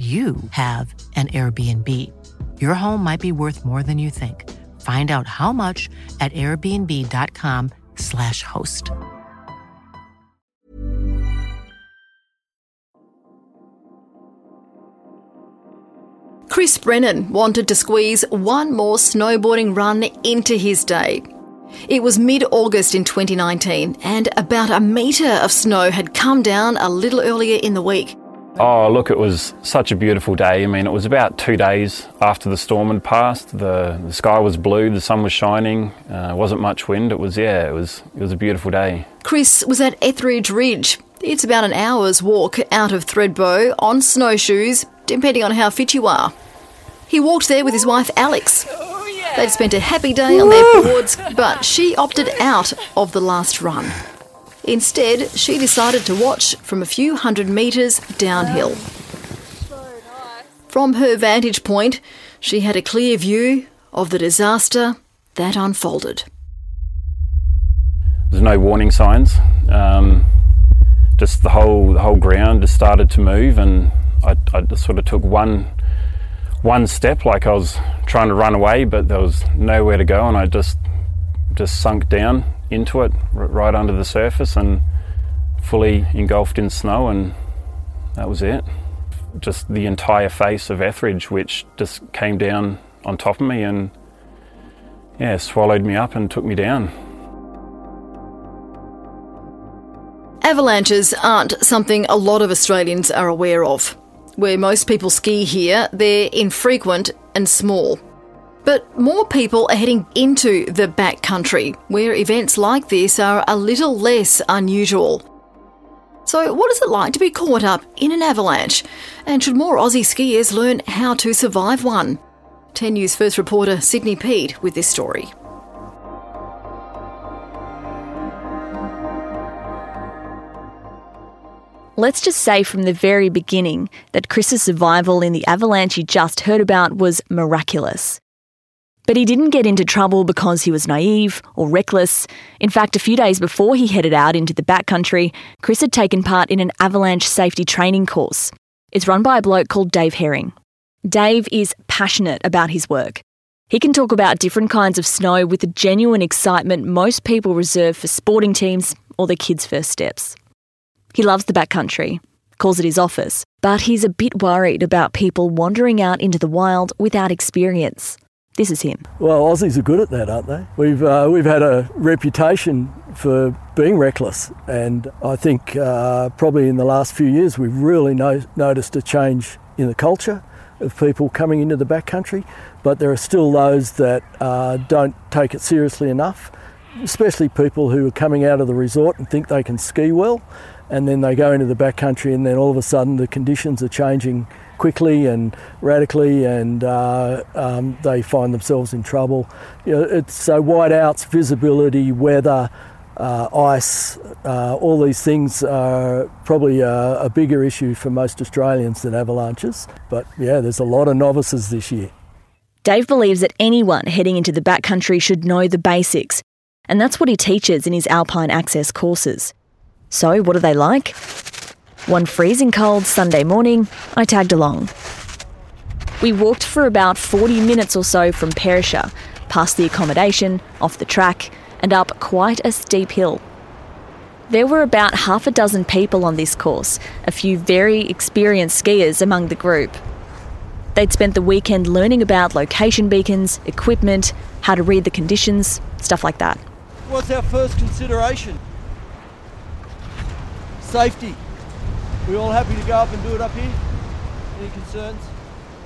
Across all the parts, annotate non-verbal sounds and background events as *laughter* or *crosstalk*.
you have an Airbnb. Your home might be worth more than you think. Find out how much at airbnb.com/slash host. Chris Brennan wanted to squeeze one more snowboarding run into his day. It was mid August in 2019, and about a metre of snow had come down a little earlier in the week. Oh, look, it was such a beautiful day. I mean, it was about two days after the storm had passed. The, the sky was blue, the sun was shining, uh, wasn't much wind. It was, yeah, it was, it was a beautiful day. Chris was at Etheridge Ridge. It's about an hour's walk out of Thredbo on snowshoes, depending on how fit you are. He walked there with his wife Alex. They'd spent a happy day on their boards, but she opted out of the last run. Instead, she decided to watch from a few hundred metres downhill. From her vantage point, she had a clear view of the disaster that unfolded. There's no warning signs. Um, just the whole the whole ground just started to move, and I, I just sort of took one one step, like I was trying to run away, but there was nowhere to go, and I just just sunk down into it, right under the surface, and fully engulfed in snow, and that was it. Just the entire face of Etheridge, which just came down on top of me and yeah, swallowed me up and took me down. Avalanches aren't something a lot of Australians are aware of. Where most people ski here, they're infrequent and small. But more people are heading into the backcountry, where events like this are a little less unusual. So, what is it like to be caught up in an avalanche? And should more Aussie skiers learn how to survive one? 10 News First reporter Sydney Pede with this story. Let's just say from the very beginning that Chris's survival in the avalanche you just heard about was miraculous. But he didn't get into trouble because he was naive or reckless. In fact, a few days before he headed out into the backcountry, Chris had taken part in an avalanche safety training course. It's run by a bloke called Dave Herring. Dave is passionate about his work. He can talk about different kinds of snow with the genuine excitement most people reserve for sporting teams or their kids' first steps. He loves the backcountry, calls it his office, but he's a bit worried about people wandering out into the wild without experience. This is him. Well, Aussies are good at that, aren't they? We've uh, we've had a reputation for being reckless, and I think uh, probably in the last few years we've really no- noticed a change in the culture of people coming into the backcountry. But there are still those that uh, don't take it seriously enough, especially people who are coming out of the resort and think they can ski well, and then they go into the backcountry, and then all of a sudden the conditions are changing quickly and radically, and uh, um, they find themselves in trouble. You know, it's so whiteouts, visibility, weather, uh, ice, uh, all these things are probably a, a bigger issue for most Australians than avalanches. But yeah, there's a lot of novices this year. Dave believes that anyone heading into the backcountry should know the basics, and that's what he teaches in his Alpine Access courses. So, what are they like? One freezing cold Sunday morning, I tagged along. We walked for about 40 minutes or so from Perisher, past the accommodation, off the track, and up quite a steep hill. There were about half a dozen people on this course, a few very experienced skiers among the group. They'd spent the weekend learning about location beacons, equipment, how to read the conditions, stuff like that. What's our first consideration? Safety. We all happy to go up and do it up here? Any concerns?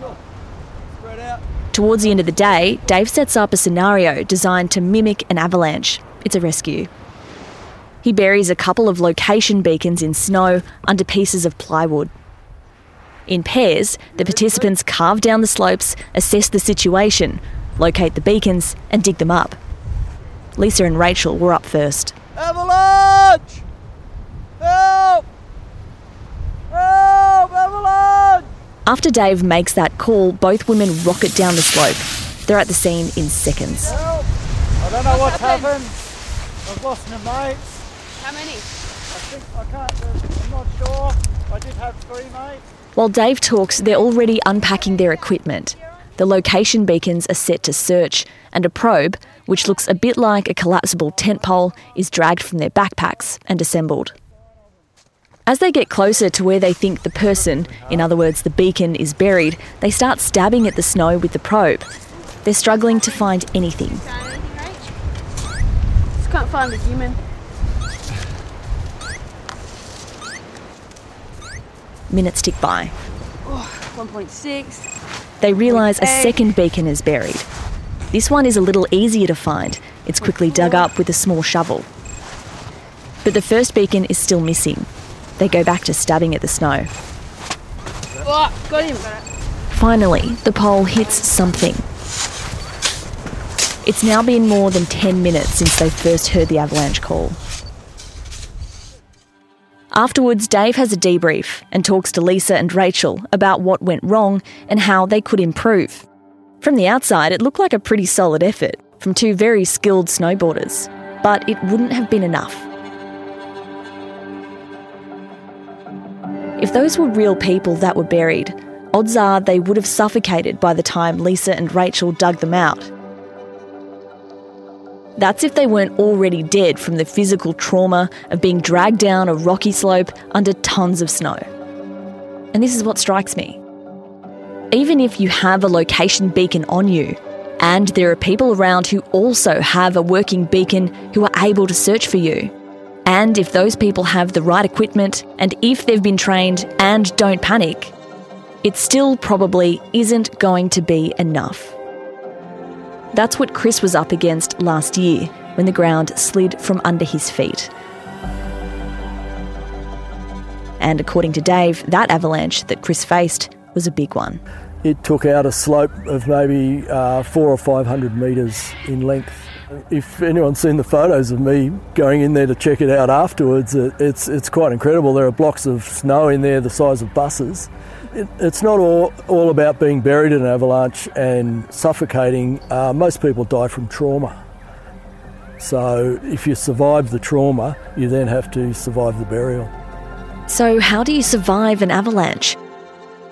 Cool. Spread out. Towards the end of the day, Dave sets up a scenario designed to mimic an avalanche. It's a rescue. He buries a couple of location beacons in snow under pieces of plywood. In pairs, the participants carve down the slopes, assess the situation, locate the beacons, and dig them up. Lisa and Rachel were up first. Avalanche! Help! Help! Avalanche! After Dave makes that call, both women rocket down the slope. They're at the scene in seconds. Help! I don't know what's happened. I've lost my mates. How many? I think I can't. I'm not sure. I did have three mates. While Dave talks, they're already unpacking their equipment. The location beacons are set to search, and a probe, which looks a bit like a collapsible tent pole, is dragged from their backpacks and assembled. As they get closer to where they think the person, in other words the beacon, is buried, they start stabbing at the snow with the probe. They're struggling to find anything. Found anything, Rach? Just can't find the human. Minutes tick by. 1.6. They realise a second beacon is buried. This one is a little easier to find. It's quickly dug up with a small shovel. But the first beacon is still missing. They go back to stabbing at the snow. Oh, got him. Finally, the pole hits something. It's now been more than 10 minutes since they first heard the avalanche call. Afterwards, Dave has a debrief and talks to Lisa and Rachel about what went wrong and how they could improve. From the outside, it looked like a pretty solid effort from two very skilled snowboarders, but it wouldn't have been enough. If those were real people that were buried, odds are they would have suffocated by the time Lisa and Rachel dug them out. That's if they weren't already dead from the physical trauma of being dragged down a rocky slope under tons of snow. And this is what strikes me. Even if you have a location beacon on you, and there are people around who also have a working beacon who are able to search for you, and if those people have the right equipment, and if they've been trained and don't panic, it still probably isn't going to be enough. That's what Chris was up against last year when the ground slid from under his feet. And according to Dave, that avalanche that Chris faced was a big one. It took out a slope of maybe uh, four or five hundred metres in length. If anyone's seen the photos of me going in there to check it out afterwards, it, it's it's quite incredible. There are blocks of snow in there the size of buses. It, it's not all, all about being buried in an avalanche and suffocating. Uh, most people die from trauma. So if you survive the trauma, you then have to survive the burial. So, how do you survive an avalanche?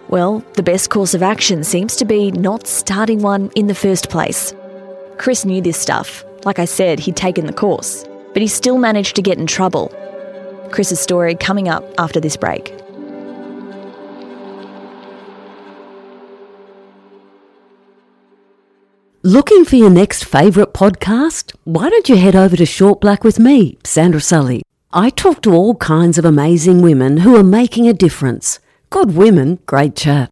Well, the best course of action seems to be not starting one in the first place. Chris knew this stuff. Like I said, he'd taken the course, but he still managed to get in trouble. Chris's story coming up after this break. Looking for your next favourite podcast? Why don't you head over to Short Black with me, Sandra Sully? I talk to all kinds of amazing women who are making a difference. Good women, great chat.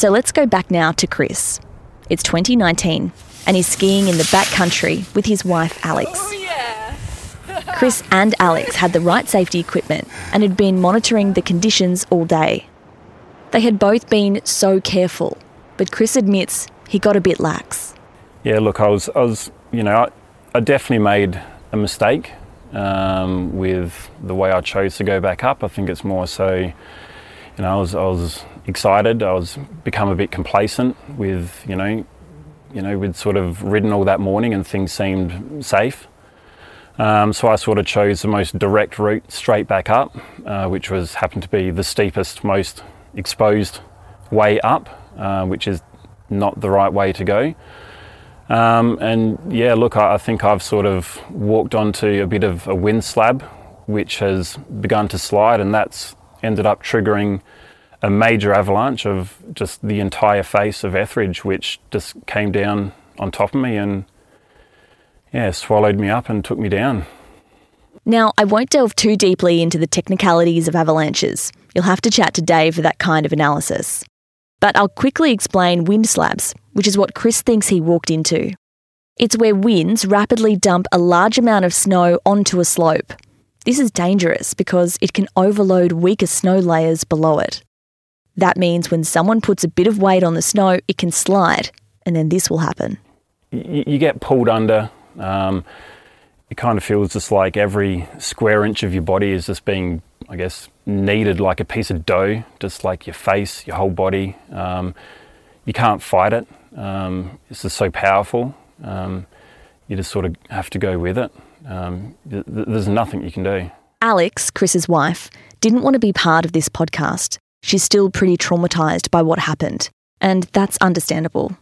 So let's go back now to Chris. It's 2019, and he's skiing in the backcountry with his wife Alex. *laughs* Chris and Alex had the right safety equipment and had been monitoring the conditions all day. They had both been so careful, but Chris admits he got a bit lax. Yeah, look, I was, I was, you know, I, I definitely made a mistake um, with the way I chose to go back up. I think it's more so, you know, I was, I was excited. I was become a bit complacent with, you know, you know, we'd sort of ridden all that morning and things seemed safe. Um, so I sort of chose the most direct route straight back up, uh, which was happened to be the steepest, most exposed way up, uh, which is not the right way to go. Um, and yeah, look, I, I think I've sort of walked onto a bit of a wind slab, which has begun to slide, and that's ended up triggering a major avalanche of just the entire face of Etheridge, which just came down on top of me and yeah, swallowed me up and took me down. Now, I won't delve too deeply into the technicalities of avalanches. You'll have to chat to Dave for that kind of analysis. But I'll quickly explain wind slabs, which is what Chris thinks he walked into. It's where winds rapidly dump a large amount of snow onto a slope. This is dangerous because it can overload weaker snow layers below it. That means when someone puts a bit of weight on the snow, it can slide, and then this will happen. You, you get pulled under. Um, it kind of feels just like every square inch of your body is just being, I guess, kneaded like a piece of dough, just like your face, your whole body. Um, you can't fight it. Um, it's just so powerful. Um, you just sort of have to go with it. Um, th- there's nothing you can do. Alex, Chris's wife, didn't want to be part of this podcast. She's still pretty traumatised by what happened, and that's understandable.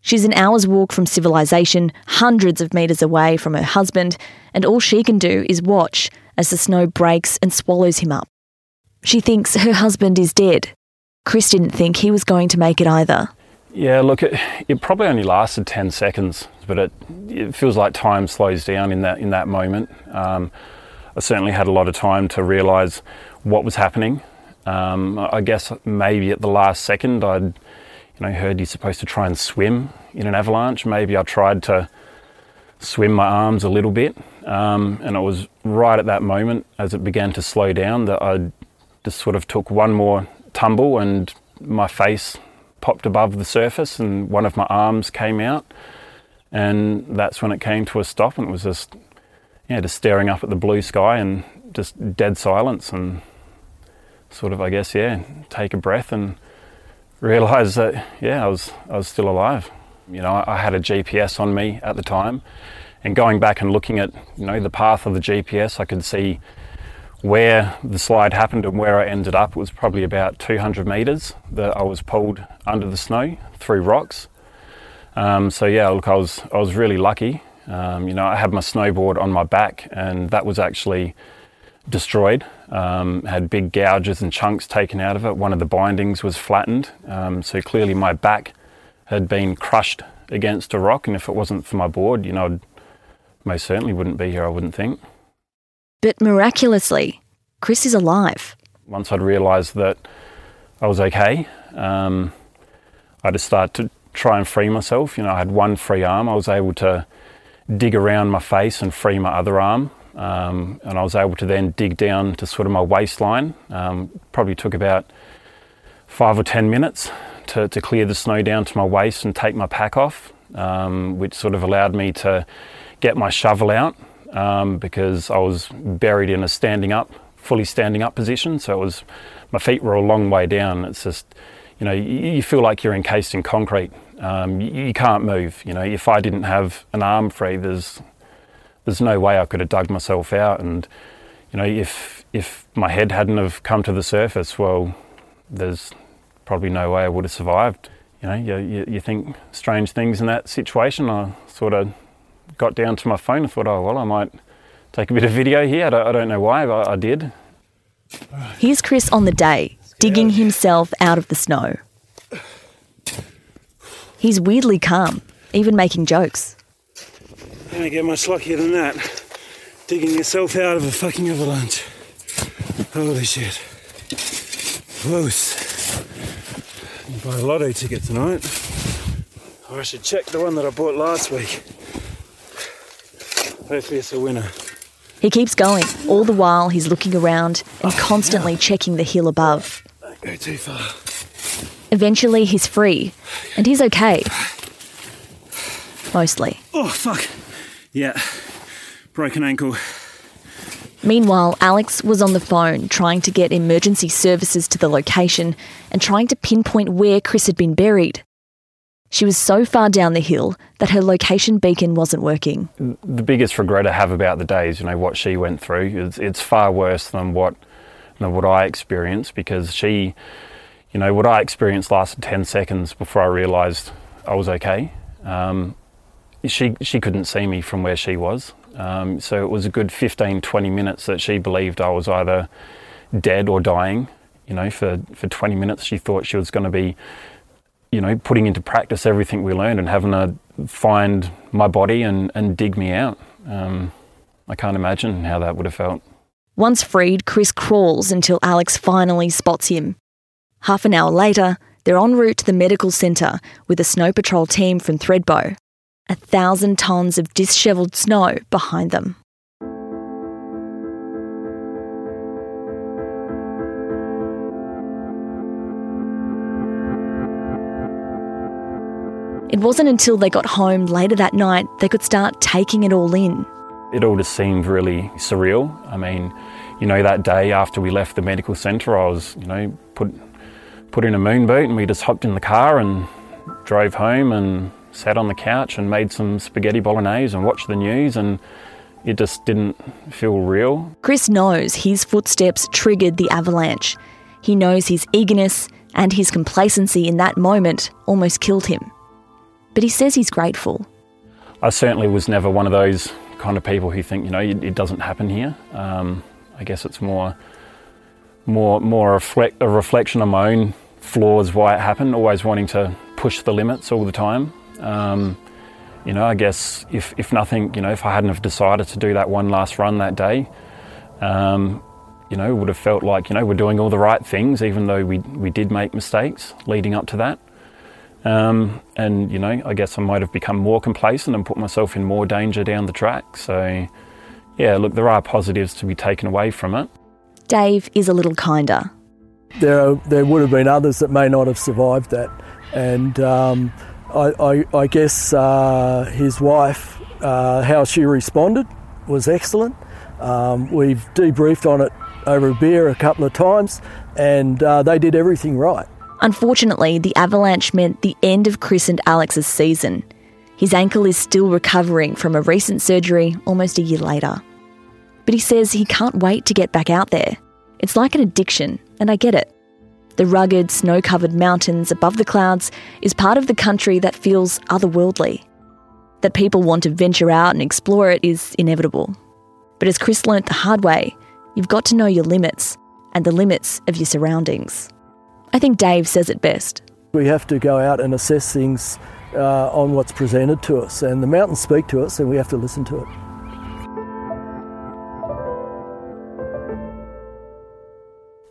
She's an hour's walk from civilization, hundreds of metres away from her husband, and all she can do is watch as the snow breaks and swallows him up. She thinks her husband is dead. Chris didn't think he was going to make it either. Yeah, look, it, it probably only lasted 10 seconds, but it, it feels like time slows down in that, in that moment. Um, I certainly had a lot of time to realise what was happening. Um, I guess maybe at the last second I'd you know, heard you're supposed to try and swim in an avalanche. Maybe I tried to swim my arms a little bit, um, and it was right at that moment as it began to slow down that I just sort of took one more tumble and my face popped above the surface and one of my arms came out. And that's when it came to a stop and it was just, yeah, just staring up at the blue sky and just dead silence and sort of, I guess, yeah, take a breath and realize that, yeah, I was, I was still alive. You know, I had a GPS on me at the time and going back and looking at, you know, the path of the GPS, I could see where the slide happened and where I ended up It was probably about 200 metres that I was pulled under the snow through rocks. Um, so yeah, look, I was I was really lucky. Um, you know, I had my snowboard on my back, and that was actually destroyed. Um, had big gouges and chunks taken out of it. One of the bindings was flattened, um, so clearly my back had been crushed against a rock. And if it wasn't for my board, you know, I'd most certainly wouldn't be here. I wouldn't think. But miraculously, Chris is alive. Once I'd realised that I was okay, um, I just started to try and free myself. You know, I had one free arm. I was able to dig around my face and free my other arm. Um, and I was able to then dig down to sort of my waistline. Um, probably took about five or ten minutes to, to clear the snow down to my waist and take my pack off, um, which sort of allowed me to get my shovel out um, because I was buried in a standing up, fully standing up position. So it was, my feet were a long way down. It's just, you know, you, feel like you're encased in concrete. Um, you, you, can't move. You know, if I didn't have an arm free, there's there's no way I could have dug myself out. And you know, if if my head hadn't have come to the surface, well, there's probably no way I would have survived. You know, you, you, you think strange things in that situation. I sort of got down to my phone and thought, oh, well, I might take a bit of video here. I don't, I don't know why, but I did. Here's Chris on the day, digging himself out of the snow. He's weirdly calm, even making jokes. Don't get much luckier than that. Digging yourself out of a fucking avalanche. Holy shit. Close. Buy a lotto ticket tonight. Or I should check the one that I bought last week. Hopefully it's a winner. He keeps going. All the while, he's looking around and oh, constantly checking the hill above. Don't go too far. Eventually, he's free, and he's okay. Mostly. Oh, fuck. Yeah. Broken ankle. Meanwhile, Alex was on the phone trying to get emergency services to the location and trying to pinpoint where Chris had been buried. She was so far down the hill that her location beacon wasn't working. The biggest regret I have about the day is, you know, what she went through. It's, it's far worse than what, than what I experienced because she, you know, what I experienced lasted 10 seconds before I realised I was okay. Um, she, she couldn't see me from where she was. Um, so it was a good 15, 20 minutes that she believed I was either dead or dying. You know, for, for 20 minutes she thought she was going to be you know, putting into practice everything we learned and having to find my body and, and dig me out. Um, I can't imagine how that would have felt. Once freed, Chris crawls until Alex finally spots him. Half an hour later, they're en route to the medical centre with a snow patrol team from Thredbo a thousand tons of dishevelled snow behind them. It wasn't until they got home later that night they could start taking it all in. It all just seemed really surreal. I mean, you know, that day after we left the medical centre, I was, you know, put put in a moon boot and we just hopped in the car and drove home and sat on the couch and made some spaghetti bolognese and watched the news and it just didn't feel real. Chris knows his footsteps triggered the avalanche. He knows his eagerness and his complacency in that moment almost killed him. But he says he's grateful. I certainly was never one of those kind of people who think, you know, it, it doesn't happen here. Um, I guess it's more, more, more reflect, a reflection of my own flaws, why it happened. Always wanting to push the limits all the time. Um, you know, I guess if, if nothing, you know, if I hadn't have decided to do that one last run that day, um, you know, would have felt like, you know, we're doing all the right things, even though we, we did make mistakes leading up to that. Um, and, you know, I guess I might have become more complacent and put myself in more danger down the track. So, yeah, look, there are positives to be taken away from it. Dave is a little kinder. There, are, there would have been others that may not have survived that. And um, I, I, I, guess uh, his wife, uh, how she responded was excellent. Um, we've debriefed on it over a beer a couple of times, and uh, they did everything right. Unfortunately, the avalanche meant the end of Chris and Alex's season. His ankle is still recovering from a recent surgery almost a year later. But he says he can't wait to get back out there. It's like an addiction, and I get it. The rugged, snow covered mountains above the clouds is part of the country that feels otherworldly. That people want to venture out and explore it is inevitable. But as Chris learnt the hard way, you've got to know your limits and the limits of your surroundings. I think Dave says it best. We have to go out and assess things uh, on what's presented to us, and the mountains speak to us, and we have to listen to it.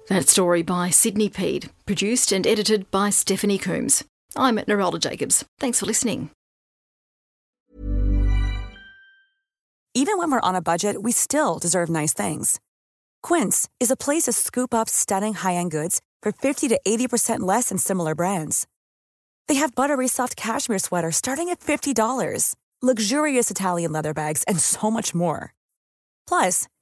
That story by Sydney Peed, produced and edited by Stephanie Coombs. I'm Narelda Jacobs. Thanks for listening. Even when we're on a budget, we still deserve nice things. Quince is a place to scoop up stunning high end goods for 50 to 80% less than similar brands. They have buttery soft cashmere sweaters starting at $50, luxurious Italian leather bags, and so much more. Plus,